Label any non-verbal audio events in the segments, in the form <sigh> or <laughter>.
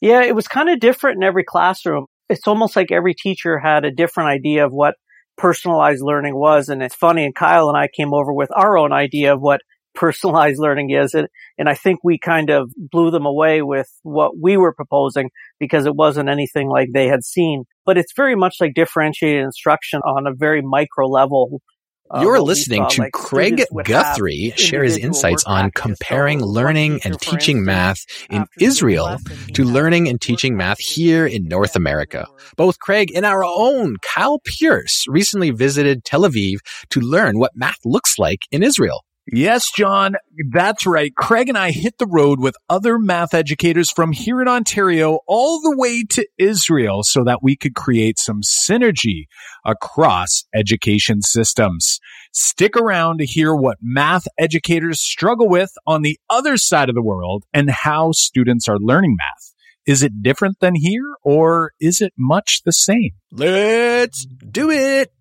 Yeah, it was kind of different in every classroom. It's almost like every teacher had a different idea of what personalized learning was. And it's funny, and Kyle and I came over with our own idea of what <laughs> personalized learning is. And, and I think we kind of blew them away with what we were proposing because it wasn't anything like they had seen. But it's very much like differentiated instruction on a very micro level uh, You're listening to like Craig Guthrie share his insights on comparing learning and teaching math in Israel to learning and teaching math here in North America. Both Craig and our own Kyle Pearce recently visited Tel Aviv to learn what math looks like in Israel. Yes, Jon, that's right. Craig and I hit the road with other math educators from here in Ontario all the way to Israel so that we could create some synergy across education systems. Stick around to hear what math educators struggle with on the other side of the world and how students are learning math. Is it different than here or is it much the same? Let's do it.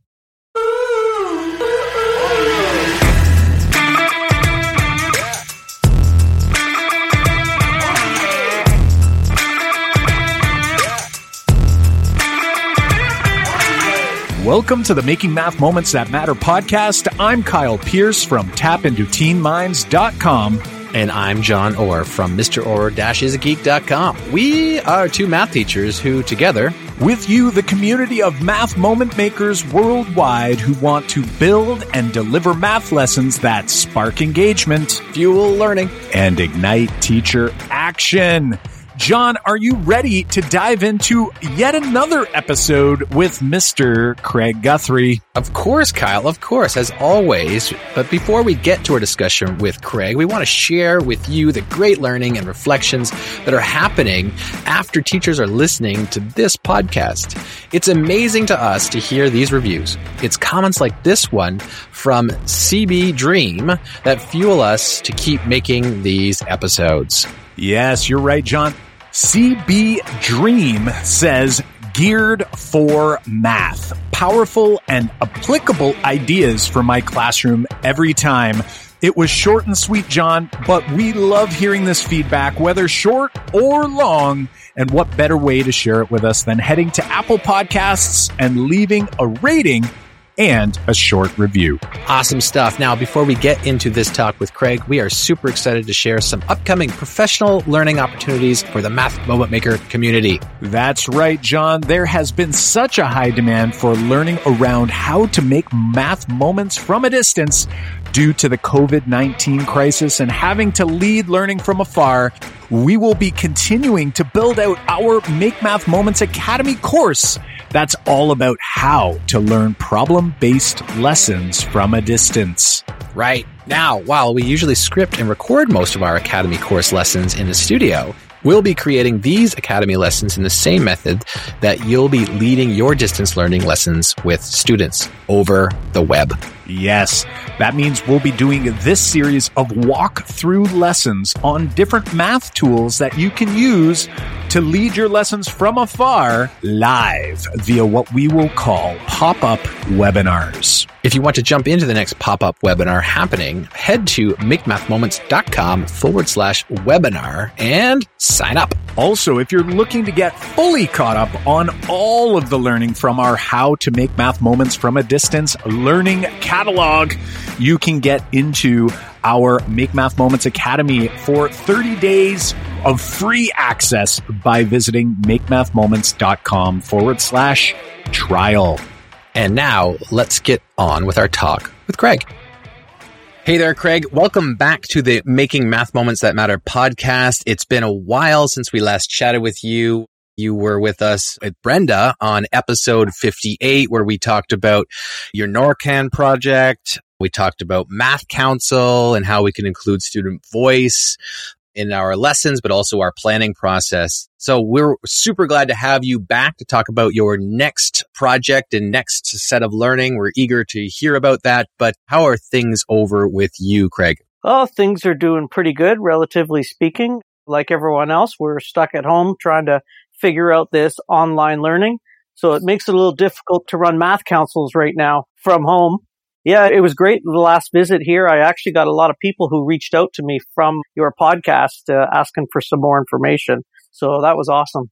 Welcome to the Making Math Moments That Matter podcast. I'm Kyle Pearce from tapintoteenminds.com. And I'm Jon Orr from MrOrr-isageek.com. We are two math teachers who together with you, the community of math moment makers worldwide who want to build and deliver math lessons that spark engagement, fuel learning, and ignite teacher action. Jon, are you ready to dive into yet another episode with Mr. Craig Guthrie? Of course, Kyle, of course, as always. But before we get to our discussion with Craig, we want to share with you the great learning and reflections that are happening after teachers are listening to this podcast. It's amazing to us to hear these reviews. It's comments like this one from CB Dream that fuel us to keep making these episodes. Yes, you're right, Jon. CB Dream says geared for math. Powerful and applicable ideas for my classroom every time. It was short and sweet, Jon, but we love hearing this feedback, whether short or long. And what better way to share it with us than heading to Apple Podcasts and leaving a rating and a short review. Awesome stuff. Now, before we get into this talk with Craig, we are super excited to share some upcoming professional learning opportunities for the Math Moment Maker community. That's right, Jon. There has been such a high demand for learning around how to make math moments from a distance due to the COVID-19 crisis and having to lead learning from afar. We will be continuing to build out our Make Math Moments Academy course that's all about how to learn problem based lessons from a distance. Right. Now, while we usually script and record most of our Academy course lessons in the studio, We'll be creating these Academy lessons in the same method that you'll be leading your distance learning lessons with students over the web. Yes, that means we'll be doing this series of walk-through lessons on different math tools that you can use to lead your lessons from afar live via what we will call pop-up webinars. If you want to jump into the next pop-up webinar happening, head to makemathmoments.com forward slash webinar and sign up. Also, if you're looking to get fully caught up on all of the learning from our How to Make Math Moments from a Distance learning catalog, you can get into our Make Math Moments Academy for 30 days of free access by visiting makemathmoments.com forward slash trial. And now let's get on with our talk with Craig. Hey there, Craig. Welcome back to the Making Math Moments That Matter podcast. It's been a while since we last chatted with you. You were with us with Brenda on episode 58, where we talked about your NORCAN project. We talked about Math Council and how we can include student voice in our lessons, but also our planning process. So we're super glad to have you back to talk about your next project and next set of learning. We're eager to hear about that. But how are things over with you, Craig? Oh, things are doing pretty good, relatively speaking. Like everyone else, we're stuck at home trying to figure out this online learning. So it makes it a little difficult to run math councils right now from home. Yeah, it was great. The last visit here, I actually got a lot of people who reached out to me from your podcast uh, asking for some more information. So that was awesome.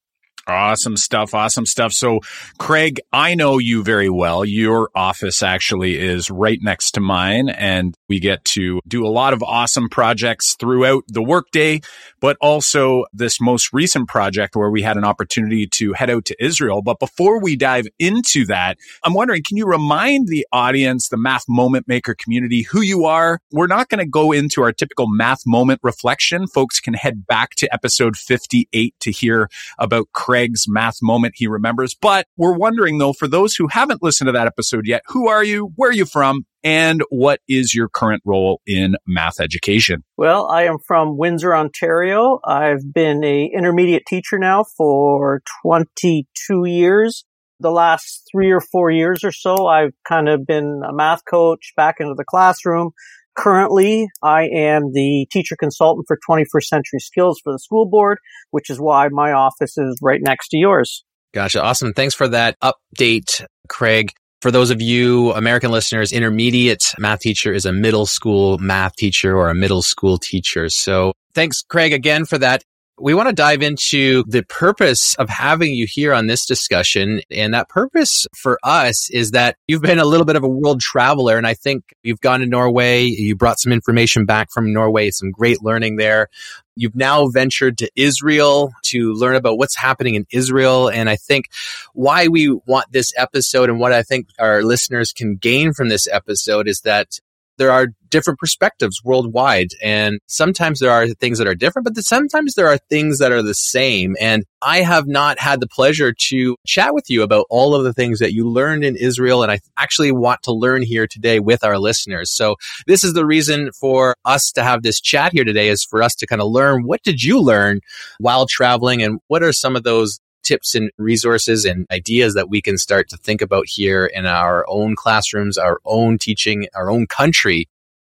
Awesome stuff. Awesome stuff. So, Craig, I know you very well. Your office actually is right next to mine, and we get to do a lot of awesome projects throughout the workday, but also this most recent project where we had an opportunity to head out to Israel. But before we dive into that, I'm wondering, can you remind the audience, the Math Moment Maker community, who you are? We're not going to go into our typical math moment reflection. Folks can head back to episode 58 to hear about Craig Craig's math moment he remembers. But we're wondering though, for those who haven't listened to that episode yet, who are you? Where are you from? And what is your current role in math education? Well, I am from Windsor, Ontario. I've been a intermediate teacher now for 22 years. The last three or four years or so, I've kind of been a math coach back into the classroom, Currently, I am the teacher consultant for 21st Century Skills for the school board, which is why my office is right next to yours. Gotcha. Awesome. Thanks for that update, Craig. For those of you American listeners, intermediate math teacher is a middle school math teacher or a middle school teacher. So thanks, Craig, again for that we want to dive into the purpose of having you here on this discussion. And that purpose for us is that you've been a little bit of a world traveler. And I think you've gone to Norway. You brought some information back from Norway, some great learning there. You've now ventured to Israel to learn about what's happening in Israel. And I think why we want this episode and what I think our listeners can gain from this episode is that there are different perspectives worldwide. And sometimes there are things that are different, but sometimes there are things that are the same. And I have not had the pleasure to chat with you about all of the things that you learned in Israel. And I actually want to learn here today with our listeners. So this is the reason for us to have this chat here today is for us to kind of learn what did you learn while traveling and what are some of those tips and resources and ideas that we can start to think about here in our own classrooms, our own teaching, our own country.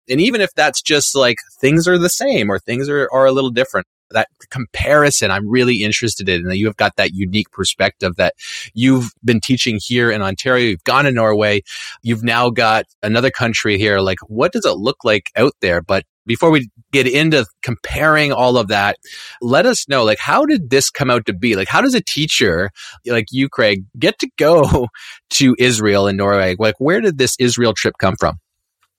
And even if that's just like things are the same or things are, are a little different, that comparison I'm really interested in. And you have got that unique perspective that you've been teaching here in Ontario. You've gone to Norway. You've now got another country here. Like, what does it look like out there? But before we get into comparing all of that, let us know, like, how did this come out to be? Like, how does a teacher like you, Craig, get to go <laughs> to Israel and Norway? Like, where did this Israel trip come from?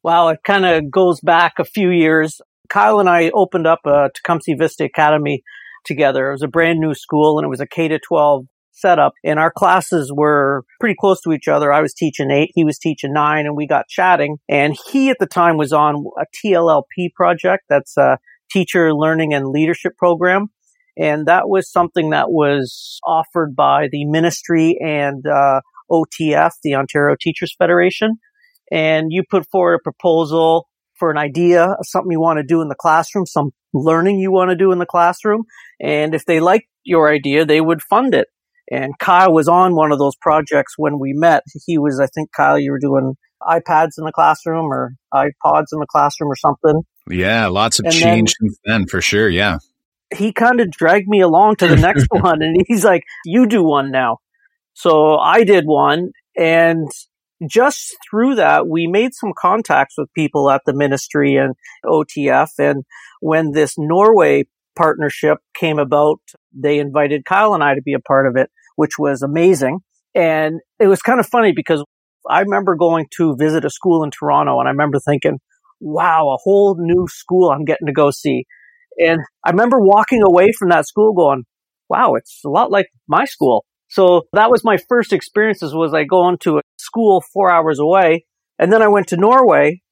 Well, it kind of goes back a few years. Kyle and I opened up a Tecumseh Vista Academy together. It was a brand new school and it was a K to 12 setup and our classes were pretty close to each other. I was teaching eight, he was teaching nine and we got chatting and he at the time was on a TLLP project. That's a teacher learning and leadership program. And that was something that was offered by the ministry and, uh, OTF, the Ontario Teachers Federation. And you put forward a proposal for an idea, something you want to do in the classroom, some learning you want to do in the classroom. And if they liked your idea, they would fund it. And Kyle was on one of those projects when we met. He was, I think, Kyle, you were doing iPads in the classroom or iPods in the classroom or something. Yeah, lots of and change then, since then for sure. Yeah. He kind of dragged me along to the <laughs> next one and he's like, you do one now. So I did one and just through that, we made some contacts with people at the ministry and OTF. And when this Norway partnership came about, they invited Kyle and I to be a part of it, which was amazing. And it was kind of funny because I remember going to visit a school in Toronto and I remember thinking, wow, a whole new school I'm getting to go see. And I remember walking away from that school going, wow, it's a lot like my school. So that was my first experiences was I going to a school four hours away. And then I went to Norway.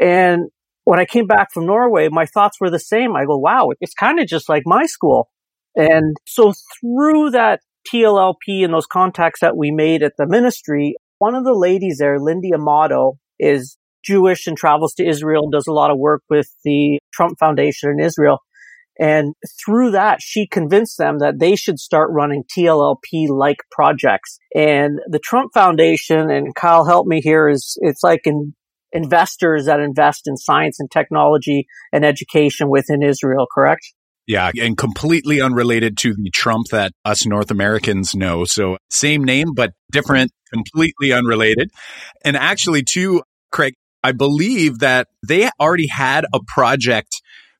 And when I came back from Norway, my thoughts were the same. I go, wow, it's kind of just like my school. And so through that TLLP and those contacts that we made at the ministry, one of the ladies there, Lindy Amato, is Jewish and travels to Israel and does a lot of work with the Trump Foundation in Israel. And through that, she convinced them that they should start running TLLP like projects. And the Trump Foundation, and Kyle helped me here, is it's like in investors that invest in science and technology and education within Israel, correct? Yeah, and completely unrelated to the Trump that us North Americans know. So same name, but different, completely unrelated. And actually, too, Craig, I believe that they already had a project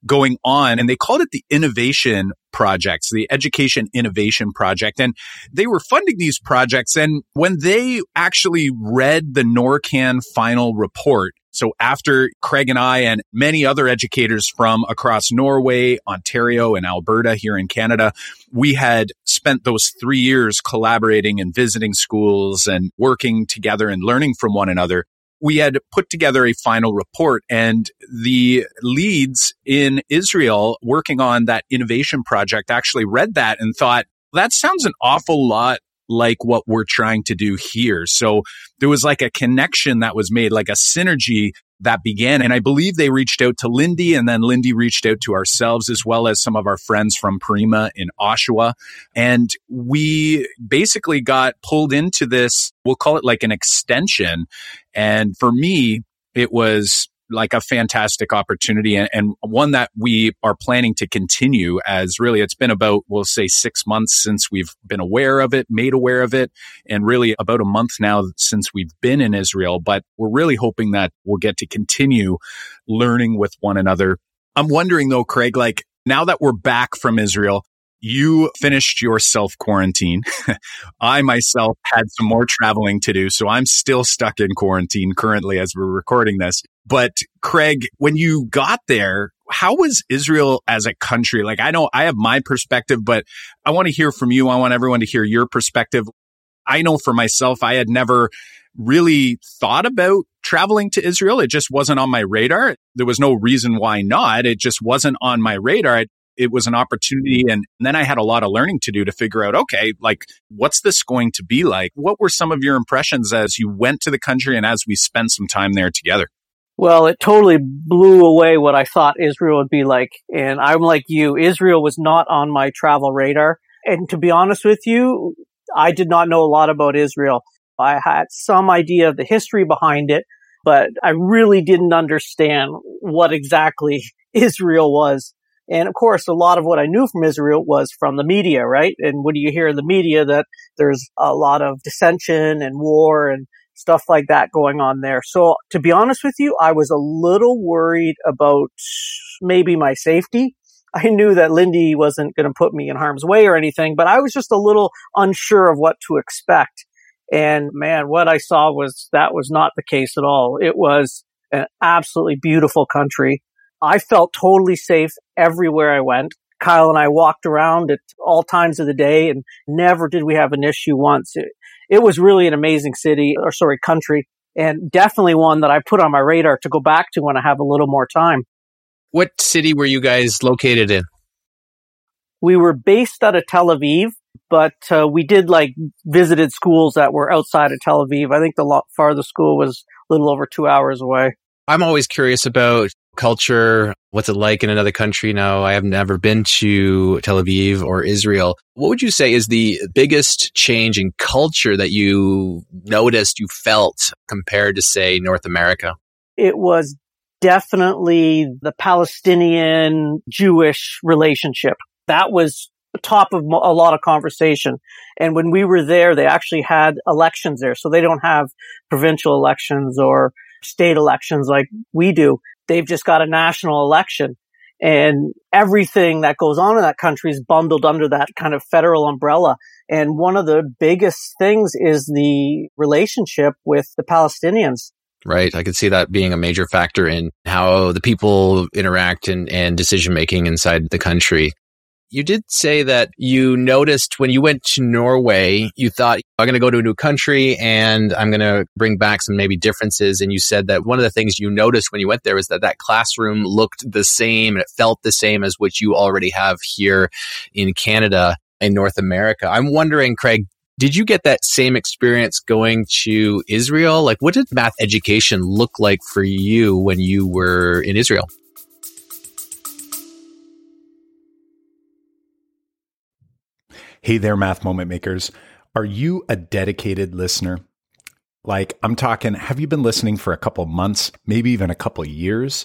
going on and they called it the innovation projects, the education innovation project. And they were funding these projects. And when they actually read the NORCAN final report, so after Craig and I and many other educators from across Norway, Ontario, and Alberta here in Canada, we had spent those three years collaborating and visiting schools and working together and learning from one another we had put together a final report and the leads in Israel working on that innovation project actually read that and thought, that sounds an awful lot like what we're trying to do here. So there was like a connection that was made, like a synergy that began. And I believe they reached out to Lindy and then Lindy reached out to ourselves as well as some of our friends from Prima in Oshawa. And we basically got pulled into this, we'll call it like an extension. And for me, it was like a fantastic opportunity and, and, one that we are planning to continue as really it's been about, we'll say six months since we've been aware of it, made aware of it, and really about a month now since we've been in Israel. But we're really hoping that we'll get to continue learning with one another. I'm wondering though, Craig, like now that we're back from Israel, you finished your self quarantine. <laughs> I myself had some more traveling to do. So I'm still stuck in quarantine currently as we're recording this. But Craig, when you got there, how was Israel as a country? Like, I know I have my perspective, but I want to hear from you. I want everyone to hear your perspective. I know for myself, I had never really thought about traveling to Israel. It just wasn't on my radar. There was no reason why not. It just wasn't on my radar it was an opportunity. And then I had a lot of learning to do to figure out, okay, like, what's this going to be like? What were some of your impressions as you went to the country and as we spent some time there together? Well, it totally blew away what I thought Israel would be like. And I'm like you, Israel was not on my travel radar. And to be honest with you, I did not know a lot about Israel. I had some idea of the history behind it, but I really didn't understand what exactly <laughs> Israel was. And of course, a lot of what I knew from Israel was from the media, right? And what do you hear in the media that there's a lot of dissension and war and stuff like that going on there. So to be honest with you, I was a little worried about maybe my safety. I knew that Lindy wasn't going to put me in harm's way or anything, but I was just a little unsure of what to expect. And man, what I saw was that was not the case at all. It was an absolutely beautiful country. I felt totally safe everywhere I went. Kyle and I walked around at all times of the day and never did we have an issue once. It, it was really an amazing city or sorry, country and definitely one that I put on my radar to go back to when I have a little more time. What city were you guys located in? We were based out of Tel Aviv, but uh, we did like visited schools that were outside of Tel Aviv. I think the farthest school was a little over two hours away. I'm always curious about culture. What's it like in another country? Now, I have never been to Tel Aviv or Israel. What would you say is the biggest change in culture that you noticed, you felt compared to, say, North America? It was definitely the Palestinian Jewish relationship. That was top of a lot of conversation. And when we were there, they actually had elections there. So they don't have provincial elections or state elections like we do. They've just got a national election and everything that goes on in that country is bundled under that kind of federal umbrella. And one of the biggest things is the relationship with the Palestinians. Right. I could see that being a major factor in how the people interact and, and decision making inside the country. You did say that you noticed when you went to Norway, you thought, I'm going to go to a new country and I'm going to bring back some maybe differences. And you said that one of the things you noticed when you went there was that that classroom looked the same and it felt the same as what you already have here in Canada in North America. I'm wondering, Craig, did you get that same experience going to Israel? Like, what did math education look like for you when you were in Israel? Hey there, math moment makers. Are you a dedicated listener? Like, I'm talking, have you been listening for a couple months, maybe even a couple years?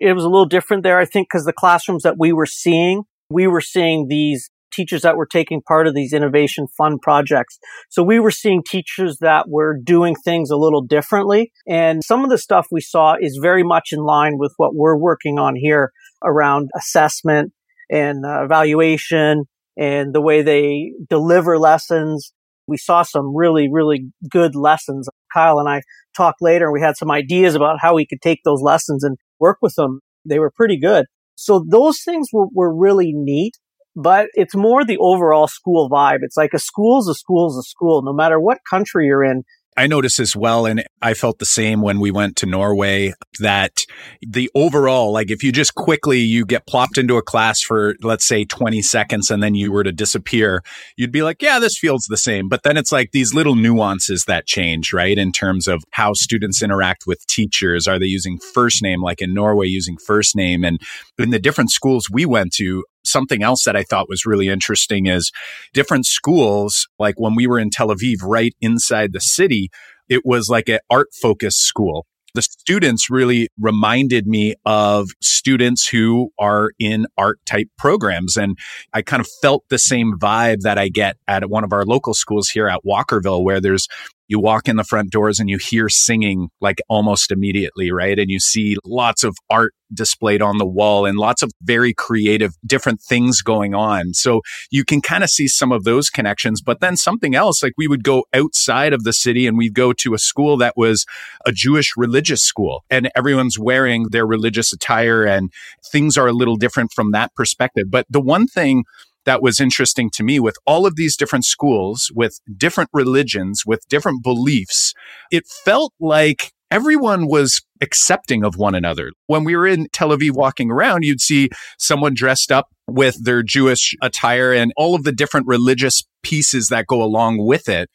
It was a little different there, I think, because the classrooms that we were seeing, we were seeing these teachers that were taking part of these innovation fund projects. So we were seeing teachers that were doing things a little differently. And some of the stuff we saw is very much in line with what we're working on here around assessment and uh, evaluation and the way they deliver lessons. We saw some really, really good lessons. Kyle and I talked later. We had some ideas about how we could take those lessons and work with them. They were pretty good. So those things were, were really neat, but it's more the overall school vibe. It's like a school's a school's a school, no matter what country you're in. I noticed as well, and I felt the same when we went to Norway, that the overall, like if you just quickly, you get plopped into a class for, let's say 20 seconds and then you were to disappear, you'd be like, yeah, this feels the same. But then it's like these little nuances that change, right? In terms of how students interact with teachers. Are they using first name, like in Norway, using first name? And in the different schools we went to, something else that I thought was really interesting is different schools, like when we were in Tel Aviv, right inside the city, it was like an art focused school. The students really reminded me of students who are in art type programs. And I kind of felt the same vibe that I get at one of our local schools here at Walkerville, where there's you walk in the front doors and you hear singing like almost immediately, right? And you see lots of art displayed on the wall and lots of very creative different things going on. So you can kind of see some of those connections. But then something else, like we would go outside of the city and we'd go to a school that was a Jewish religious school and everyone's wearing their religious attire and things are a little different from that perspective. But the one thing that was interesting to me with all of these different schools, with different religions, with different beliefs. It felt like everyone was accepting of one another. When we were in Tel Aviv walking around, you'd see someone dressed up with their Jewish attire and all of the different religious pieces that go along with it.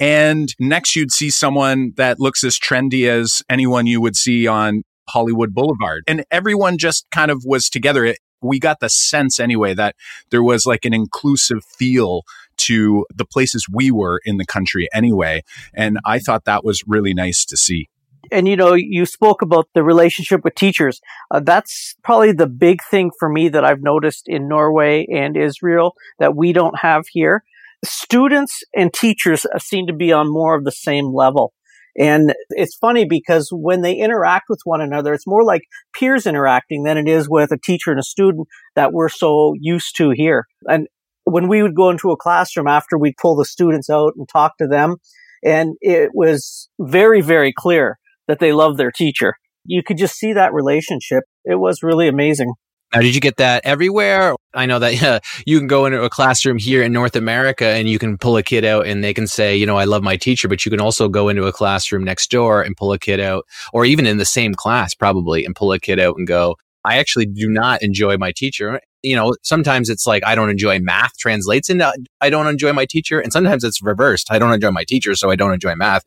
And next you'd see someone that looks as trendy as anyone you would see on Hollywood Boulevard. And everyone just kind of was together we got the sense anyway that there was like an inclusive feel to the places we were in the country anyway. And I thought that was really nice to see. And you know, you spoke about the relationship with teachers. Uh, that's probably the big thing for me that I've noticed in Norway and Israel that we don't have here. Students and teachers seem to be on more of the same level. And it's funny because when they interact with one another, it's more like peers interacting than it is with a teacher and a student that we're so used to here. And when we would go into a classroom after we'd pull the students out and talk to them, and it was very, very clear that they love their teacher. You could just see that relationship. It was really amazing. Now, did you get that everywhere? I know that <laughs> you can go into a classroom here in North America and you can pull a kid out and they can say, you know, I love my teacher, but you can also go into a classroom next door and pull a kid out, or even in the same class probably, and pull a kid out and go, I actually do not enjoy my teacher. You know, sometimes it's like I don't enjoy math translates into I don't enjoy my teacher, and sometimes it's reversed. I don't enjoy my teacher, so I don't enjoy math.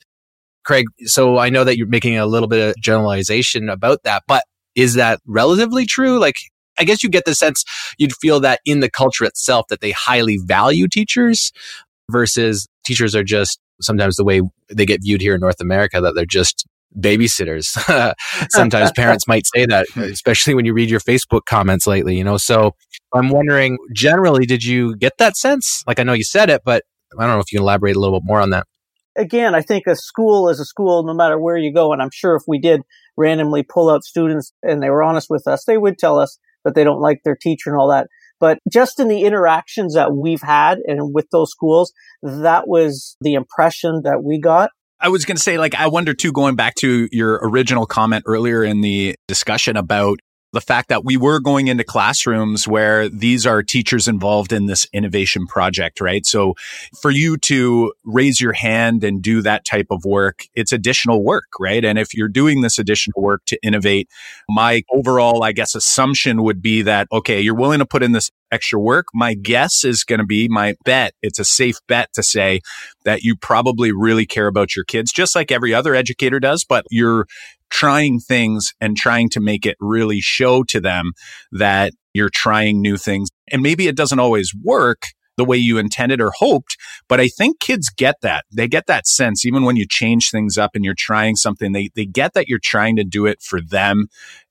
Craig, so I know that you're making a little bit of generalization about that, but is that relatively true? Like, I guess you get the sense you'd feel that in the culture itself that they highly value teachers versus teachers are just sometimes the way they get viewed here in North America that they're just babysitters. <laughs> sometimes parents might say that, <laughs> especially when you read your Facebook comments lately, you know. So I'm wondering generally did you get that sense? Like I know you said it, but I don't know if you can elaborate a little bit more on that. Again, I think a school is a school no matter where you go and I'm sure if we did randomly pull out students and they were honest with us, they would tell us that they don't like their teacher and all that. But just in the interactions that we've had and with those schools, that was the impression that we got. I was going to say, like, I wonder too, going back to your original comment earlier in the discussion about the fact that we were going into classrooms where these are teachers involved in this innovation project, right? So for you to raise your hand and do that type of work, it's additional work, right? And if you're doing this additional work to innovate, my overall, I guess, assumption would be that, okay, you're willing to put in this extra work. My guess is going to be my bet. It's a safe bet to say that you probably really care about your kids, just like every other educator does, but you're trying things and trying to make it really show to them that you're trying new things. And maybe it doesn't always work the way you intended or hoped, but I think kids get that. They get that sense even when you change things up and you're trying something, they they get that you're trying to do it for them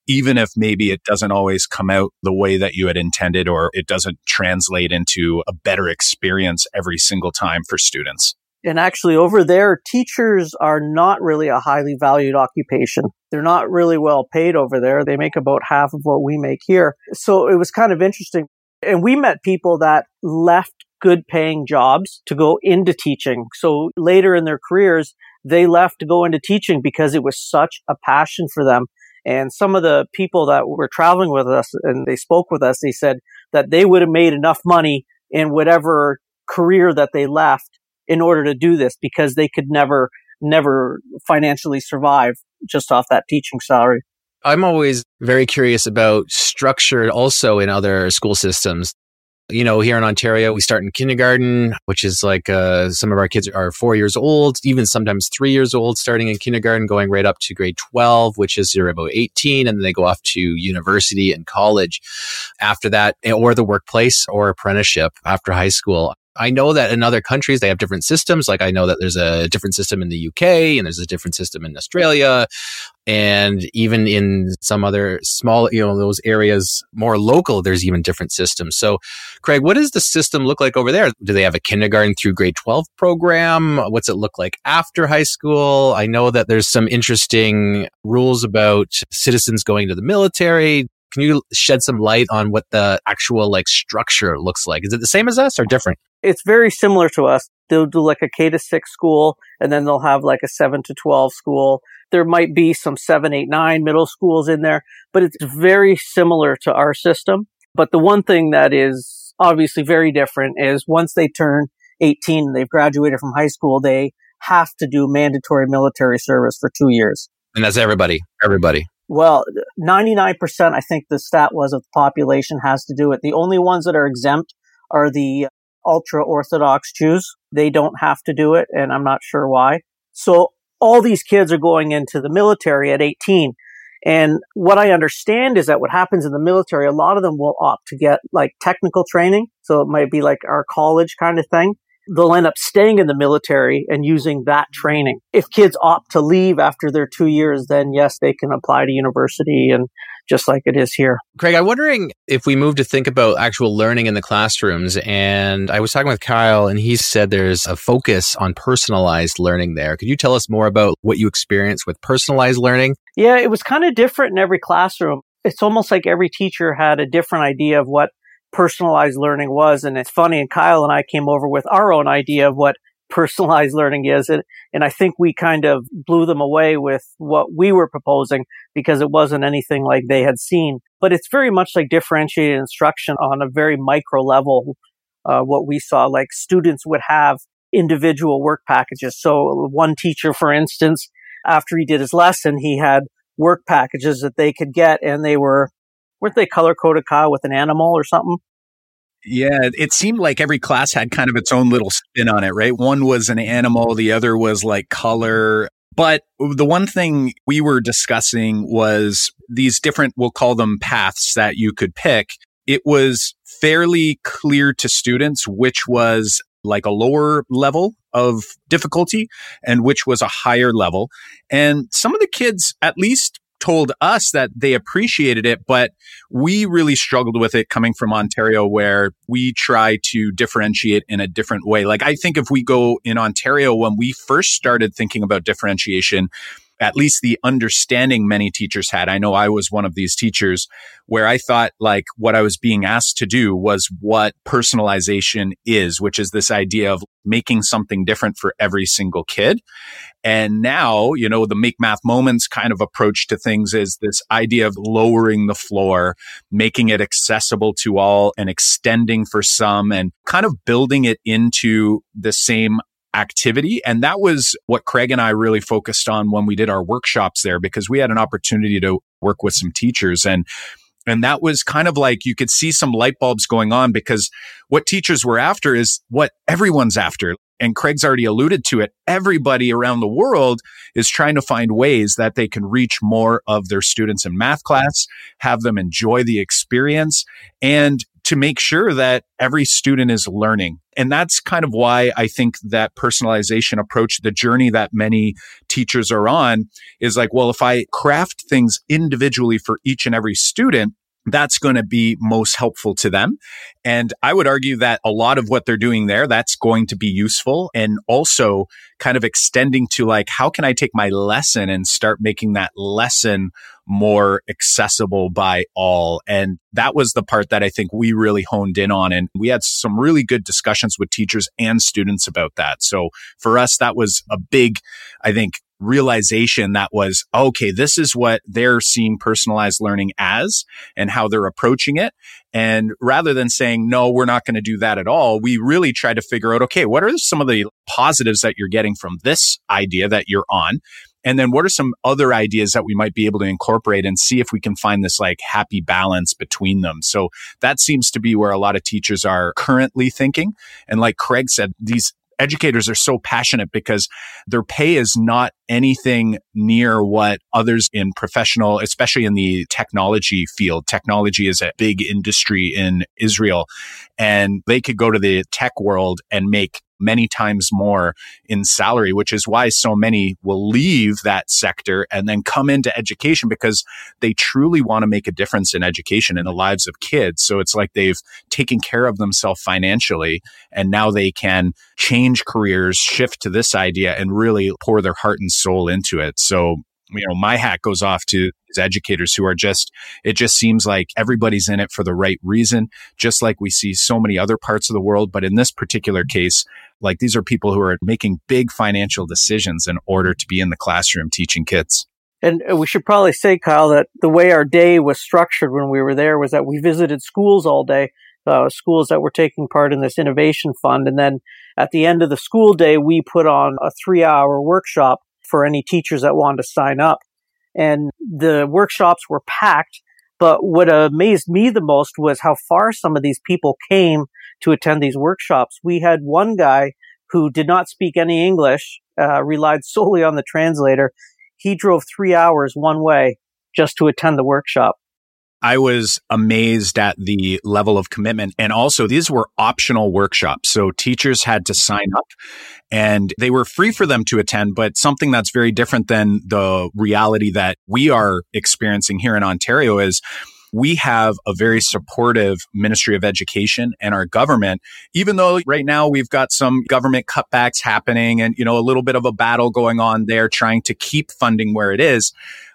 even if maybe it doesn't always come out the way that you had intended or it doesn't translate into a better experience every single time for students. And actually, over there, teachers are not really a highly valued occupation. They're not really well paid over there. They make about half of what we make here. So it was kind of interesting. And we met people that left good paying jobs to go into teaching. So later in their careers, they left to go into teaching because it was such a passion for them. And some of the people that were traveling with us and they spoke with us, they said that they would have made enough money in whatever career that they left in order to do this because they could never, never financially survive just off that teaching salary. I'm always very curious about structure also in other school systems. You know, here in Ontario, we start in kindergarten, which is like uh, some of our kids are four years old, even sometimes three years old, starting in kindergarten, going right up to grade 12, which is they're about 18, and then they go off to university and college after that, or the workplace or apprenticeship after high school. I know that in other countries they have different systems. Like I know that there's a different system in the UK and there's a different system in Australia. And even in some other small, you know, those areas more local, there's even different systems. So, Craig, what does the system look like over there? Do they have a kindergarten through grade 12 program? What's it look like after high school? I know that there's some interesting rules about citizens going to the military. Can you shed some light on what the actual like structure looks like? Is it the same as us or different? It's very similar to us. They'll do like a K to six school and then they'll have like a seven to 12 school. There might be some seven, eight, nine middle schools in there, but it's very similar to our system. But the one thing that is obviously very different is once they turn 18 and they've graduated from high school, they have to do mandatory military service for two years. And that's everybody, everybody. Well, 99%, I think the stat was of the population has to do it. The only ones that are exempt are the ultra Orthodox Jews. They don't have to do it, and I'm not sure why. So all these kids are going into the military at 18. And what I understand is that what happens in the military, a lot of them will opt to get like technical training. So it might be like our college kind of thing. They'll end up staying in the military and using that training. If kids opt to leave after their two years, then yes, they can apply to university and just like it is here. Craig, I'm wondering if we move to think about actual learning in the classrooms. And I was talking with Kyle, and he said there's a focus on personalized learning there. Could you tell us more about what you experienced with personalized learning? Yeah, it was kind of different in every classroom. It's almost like every teacher had a different idea of what personalized learning was. And it's funny, and Kyle and I came over with our own idea of what personalized learning is. And, and I think we kind of blew them away with what we were proposing because it wasn't anything like they had seen. But it's very much like differentiated instruction on a very micro level. Uh, what we saw, like students would have individual work packages. So one teacher, for instance, after he did his lesson, he had work packages that they could get and they were, weren't they color coded Kyle with an animal or something? Yeah, it seemed like every class had kind of its own little spin on it, right? One was an animal, the other was like color. But the one thing we were discussing was these different, we'll call them paths that you could pick. It was fairly clear to students which was like a lower level of difficulty and which was a higher level. And some of the kids, at least told us that they appreciated it, but we really struggled with it coming from Ontario where we try to differentiate in a different way. Like I think if we go in Ontario, when we first started thinking about differentiation, at least the understanding many teachers had. I know I was one of these teachers where I thought like what I was being asked to do was what personalization is, which is this idea of making something different for every single kid. And now, you know, the make math moments kind of approach to things is this idea of lowering the floor, making it accessible to all and extending for some and kind of building it into the same activity. And that was what Craig and I really focused on when we did our workshops there because we had an opportunity to work with some teachers and and that was kind of like you could see some light bulbs going on because what teachers were after is what everyone's after. And Craig's already alluded to it. Everybody around the world is trying to find ways that they can reach more of their students in math class, have them enjoy the experience and to make sure that every student is learning. And that's kind of why I think that personalization approach, the journey that many teachers are on is like, well, if I craft things individually for each and every student, that's going to be most helpful to them. And I would argue that a lot of what they're doing there, that's going to be useful and also kind of extending to like, how can I take my lesson and start making that lesson more accessible by all? And that was the part that I think we really honed in on. And we had some really good discussions with teachers and students about that. So for us, that was a big, I think, realization that was, okay, this is what they're seeing personalized learning as and how they're approaching it. And rather than saying, no, we're not going to do that at all, we really try to figure out, okay, what are some of the positives that you're getting from this idea that you're on? And then what are some other ideas that we might be able to incorporate and see if we can find this like happy balance between them? So that seems to be where a lot of teachers are currently thinking. And like Craig said, these educators are so passionate because their pay is not anything near what others in professional, especially in the technology field. Technology is a big industry in Israel and they could go to the tech world and make many times more in salary, which is why so many will leave that sector and then come into education because they truly want to make a difference in education in the lives of kids. So it's like they've taken care of themselves financially and now they can change careers, shift to this idea and really pour their heart and soul into it. So you know, my hat goes off to educators who are just, it just seems like everybody's in it for the right reason, just like we see so many other parts of the world. But in this particular case, like these are people who are making big financial decisions in order to be in the classroom teaching kids. And we should probably say, Kyle, that the way our day was structured when we were there was that we visited schools all day, uh, schools that were taking part in this innovation fund. And then at the end of the school day, we put on a three hour workshop for any teachers that wanted to sign up. And the workshops were packed. But what amazed me the most was how far some of these people came to attend these workshops. We had one guy who did not speak any English, uh, relied solely on the translator. He drove three hours one way just to attend the workshop. I was amazed at the level of commitment. And also, these were optional workshops. So teachers had to sign up and they were free for them to attend, but something that's very different than the reality that we are experiencing here in Ontario is we have a very supportive Ministry of Education and our government, even though right now we've got some government cutbacks happening and, you know, a little bit of a battle going on there trying to keep funding where it is.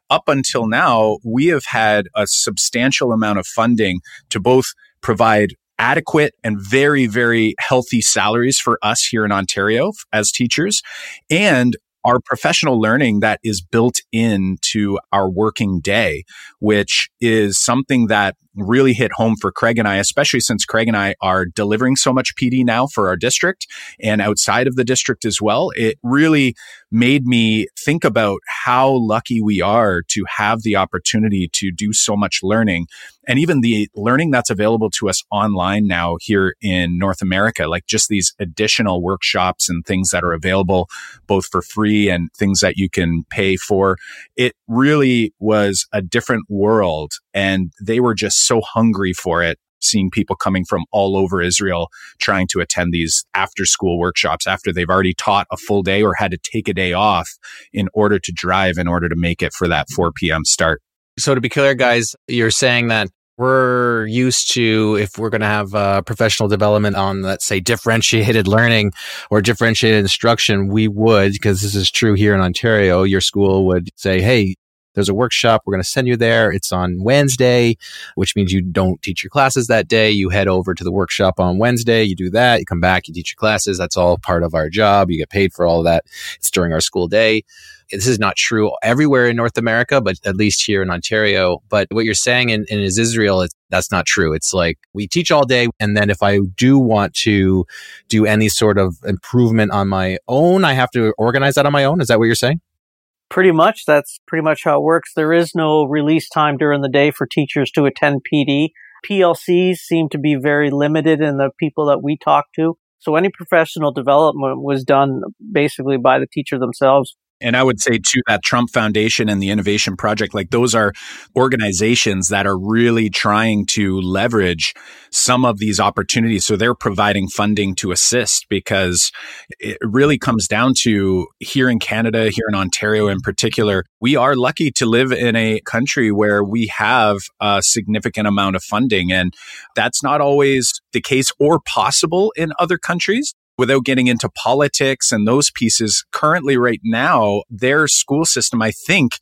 Up until now, we have had a substantial amount of funding to both provide adequate and very, very healthy salaries for us here in Ontario as teachers and our professional learning that is built into our working day, which is something that really hit home for Craig and I, especially since Craig and I are delivering so much PD now for our district and outside of the district as well. It really made me think about how lucky we are to have the opportunity to do so much learning and even the learning that's available to us online now here in North America, like just these additional workshops and things that are available both for free and things that you can pay for. It really was a different world and they were just so hungry for it seeing people coming from all over Israel trying to attend these after school workshops after they've already taught a full day or had to take a day off in order to drive in order to make it for that 4 p.m. start. So to be clear, guys, you're saying that we're used to if we're going to have uh, professional development on let's say differentiated learning or differentiated instruction we would because this is true here in ontario your school would say hey there's a workshop. We're going to send you there. It's on Wednesday, which means you don't teach your classes that day. You head over to the workshop on Wednesday. You do that. You come back, you teach your classes. That's all part of our job. You get paid for all of that. It's during our school day. This is not true everywhere in North America, but at least here in Ontario. But what you're saying in, in Israel, that's not true. It's like we teach all day. And then if I do want to do any sort of improvement on my own, I have to organize that on my own. Is that what you're saying? Pretty much. That's pretty much how it works. There is no release time during the day for teachers to attend PD. PLCs seem to be very limited in the people that we talk to. So any professional development was done basically by the teacher themselves. And I would say to that Trump Foundation and the Innovation Project, like those are organizations that are really trying to leverage some of these opportunities. So they're providing funding to assist because it really comes down to here in Canada, here in Ontario in particular, we are lucky to live in a country where we have a significant amount of funding. And that's not always the case or possible in other countries without getting into politics and those pieces currently right now their school system i think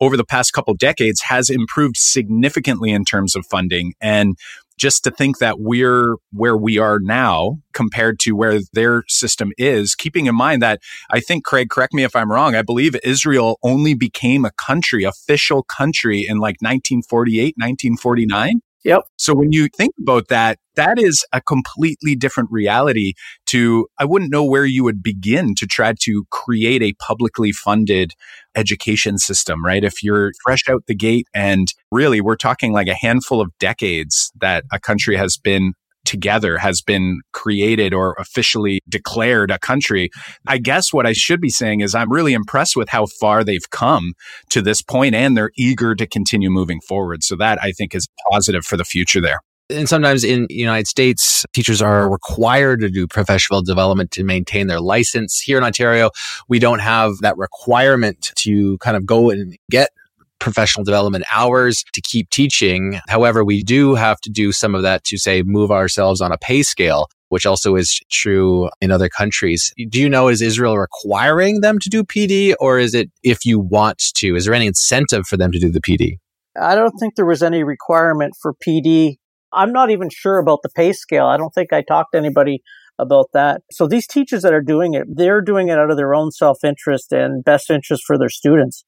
over the past couple decades has improved significantly in terms of funding and just to think that we're where we are now compared to where their system is, keeping in mind that I think, Craig, correct me if I'm wrong, I believe Israel only became a country, official country in like 1948, 1949. Yep. So when you think about that, that is a completely different reality to, I wouldn't know where you would begin to try to create a publicly funded education system, right? If you're fresh out the gate and really we're talking like a handful of decades that a country has been together has been created or officially declared a country. I guess what I should be saying is I'm really impressed with how far they've come to this point and they're eager to continue moving forward. So that I think is positive for the future there. And sometimes in the United States, teachers are required to do professional development to maintain their license. Here in Ontario, we don't have that requirement to kind of go and get professional development hours to keep teaching. However, we do have to do some of that to say move ourselves on a pay scale which also is true in other countries. Do you know, is Israel requiring them to do PD or is it if you want to? Is there any incentive for them to do the PD? I don't think there was any requirement for PD. I'm not even sure about the pay scale. I don't think I talked to anybody about that. So these teachers that are doing it, they're doing it out of their own self interest and best interest for their students.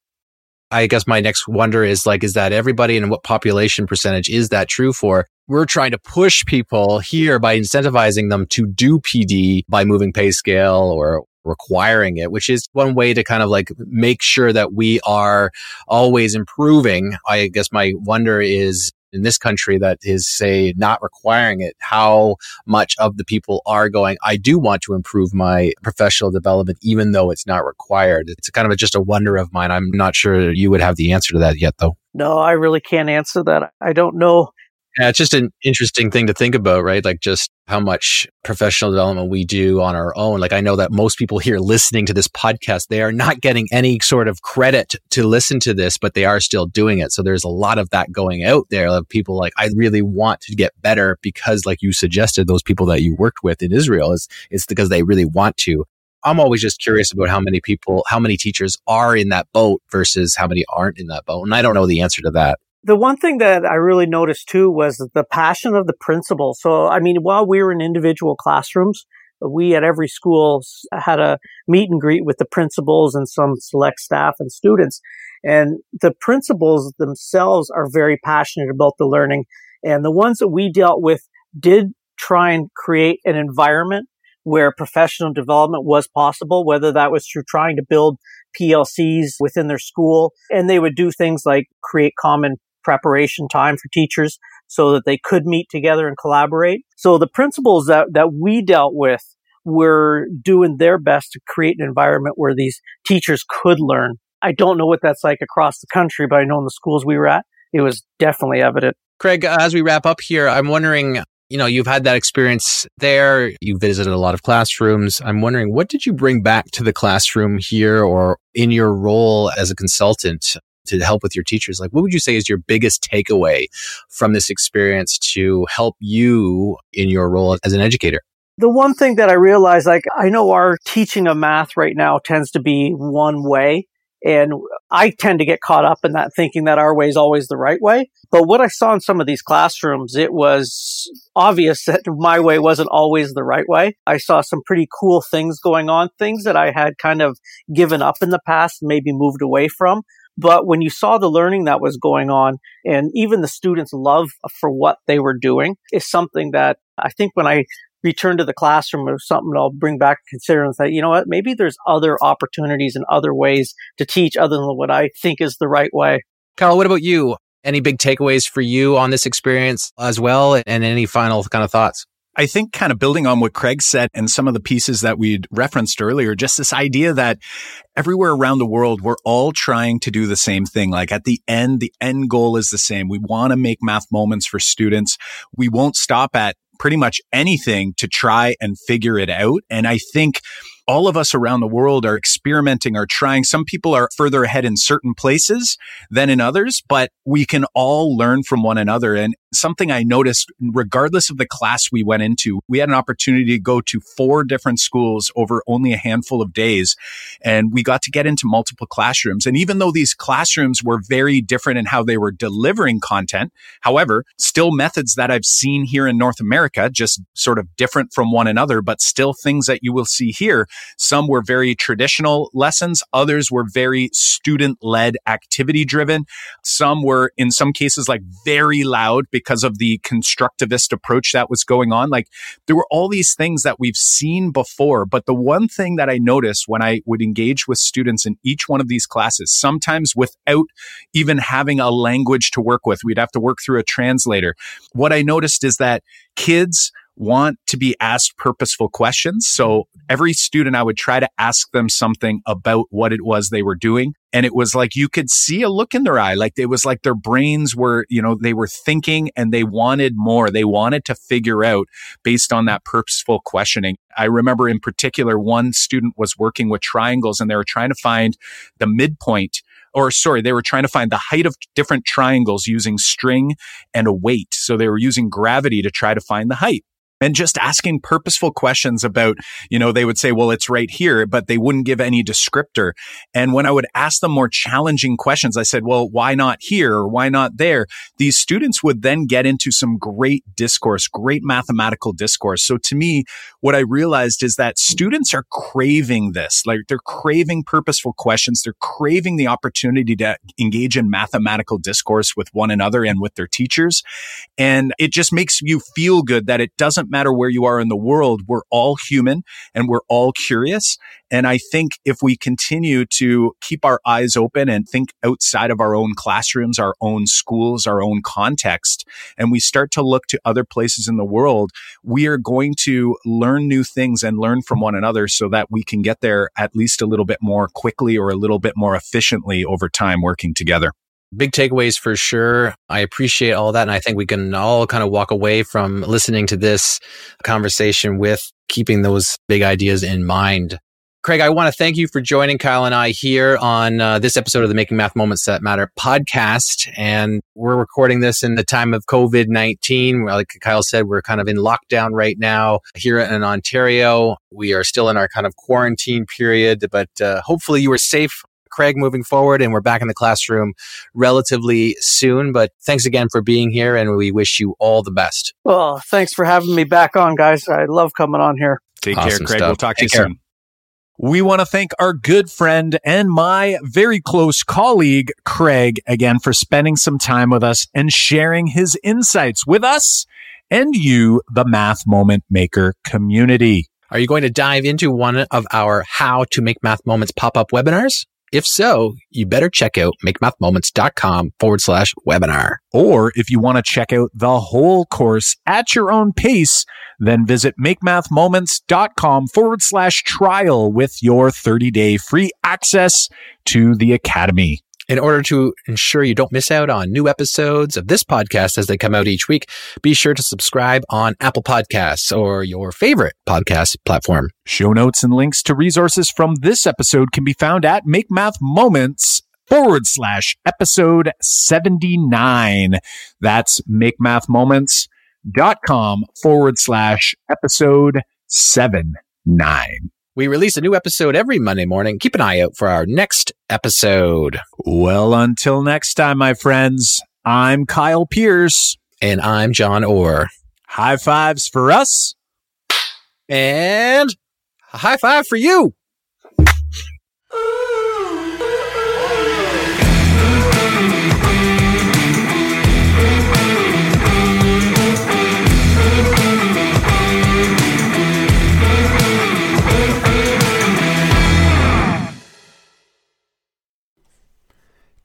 I guess my next wonder is like, is that everybody and what population percentage is that true for? We're trying to push people here by incentivizing them to do PD by moving pay scale or requiring it, which is one way to kind of like make sure that we are always improving. I guess my wonder is in this country that is say not requiring it how much of the people are going i do want to improve my professional development even though it's not required. It's kind of a, just a wonder of mine. I'm not sure you would have the answer to that yet though. No i really can't answer that. I don't know yeah, it's just an interesting thing to think about, right? Like just how much professional development we do on our own. Like I know that most people here listening to this podcast, they are not getting any sort of credit to listen to this, but they are still doing it. So there's a lot of that going out there of people like, I really want to get better because like you suggested, those people that you worked with in Israel is, it's because they really want to. I'm always just curious about how many people, how many teachers are in that boat versus how many aren't in that boat. And I don't know the answer to that. The one thing that I really noticed too was the passion of the principal. So, I mean, while we were in individual classrooms, we at every school had a meet and greet with the principals and some select staff and students. And the principals themselves are very passionate about the learning. And the ones that we dealt with did try and create an environment where professional development was possible, whether that was through trying to build PLCs within their school. And they would do things like create common preparation time for teachers so that they could meet together and collaborate. So the principals that, that we dealt with were doing their best to create an environment where these teachers could learn. I don't know what that's like across the country, but I know in the schools we were at, it was definitely evident. Craig, as we wrap up here, I'm wondering, you know, you've had that experience there. You visited a lot of classrooms. I'm wondering, what did you bring back to the classroom here or in your role as a consultant to help with your teachers, like what would you say is your biggest takeaway from this experience to help you in your role as an educator? The one thing that I realized, like, I know our teaching of math right now tends to be one way. And I tend to get caught up in that thinking that our way is always the right way. But what I saw in some of these classrooms, it was obvious that my way wasn't always the right way. I saw some pretty cool things going on, things that I had kind of given up in the past, maybe moved away from. But when you saw the learning that was going on and even the students' love for what they were doing is something that I think when I return to the classroom or something I'll bring back consider and say, you know what, maybe there's other opportunities and other ways to teach other than what I think is the right way. Kyle, what about you? Any big takeaways for you on this experience as well? And any final kind of thoughts? I think kind of building on what Craig said and some of the pieces that we'd referenced earlier, just this idea that everywhere around the world, we're all trying to do the same thing. Like at the end, the end goal is the same. We want to make math moments for students. We won't stop at pretty much anything to try and figure it out. And I think all of us around the world are experimenting, are trying. Some people are further ahead in certain places than in others, but we can all learn from one another. And something I noticed, regardless of the class we went into, we had an opportunity to go to four different schools over only a handful of days. And we got to get into multiple classrooms. And even though these classrooms were very different in how they were delivering content, however, still methods that I've seen here in North America, just sort of different from one another, but still things that you will see here. Some were very traditional lessons. Others were very student led activity driven. Some were in some cases like very loud because of the constructivist approach that was going on. Like there were all these things that we've seen before. But the one thing that I noticed when I would engage with students in each one of these classes, sometimes without even having a language to work with, we'd have to work through a translator. What I noticed is that kids want to be asked purposeful questions. So mm-hmm. every student, I would try to ask them something about what it was they were doing. And it was like you could see a look in their eye. Like it was like their brains were, you know, they were thinking and they wanted more. They wanted to figure out based on that purposeful questioning. I remember in particular, one student was working with triangles and they were trying to find the midpoint or sorry, they were trying to find the height of different triangles using string and a weight. So they were using gravity to try to find the height and just asking purposeful questions about, you know, they would say, well, it's right here, but they wouldn't give any descriptor. And when I would ask them more challenging questions, I said, well, why not here or why not there? These students would then get into some great discourse, great mathematical discourse. So to me, what I realized is that students are craving this, like they're craving purposeful questions. They're craving the opportunity to engage in mathematical discourse with one another and with their teachers. And it just makes you feel good that it doesn't matter where you are in the world. We're all human and we're all curious. And I think if we continue to keep our eyes open and think outside of our own classrooms, our own schools, our own context, and we start to look to other places in the world, we are going to learn new things and learn from one another so that we can get there at least a little bit more quickly or a little bit more efficiently over time working together big takeaways for sure. I appreciate all that. And I think we can all kind of walk away from listening to this conversation with keeping those big ideas in mind. Craig, I want to thank you for joining Kyle and I here on uh, this episode of the Making Math Moments That Matter podcast. And we're recording this in the time of COVID 19. Like Kyle said, we're kind of in lockdown right now here in Ontario. We are still in our kind of quarantine period, but uh, hopefully you are safe Craig moving forward, and we're back in the classroom relatively soon. But thanks again for being here, and we wish you all the best. Well, thanks for having me back on, guys. I love coming on here. Take awesome care, Craig. Stuff. We'll talk Take to you care. soon. We want to thank our good friend and my very close colleague, Craig, again for spending some time with us and sharing his insights with us and you, the Math Moment Maker community. Are you going to dive into one of our How to Make Math Moments pop up webinars? If so, you better check out makemathmoments.com forward slash webinar. Or if you want to check out the whole course at your own pace, then visit makemathmoments.com forward slash trial with your 30 day free access to the academy. In order to ensure you don't miss out on new episodes of this podcast as they come out each week, be sure to subscribe on Apple Podcasts or your favorite podcast platform. Show notes and links to resources from this episode can be found at Make Math Moments forward slash episode 79. That's makemathmoments.com forward slash episode 79. We release a new episode every Monday morning. Keep an eye out for our next episode. Well, until next time, my friends, I'm Kyle Pearce. And I'm Jon Orr. High fives for us. And a high five for you.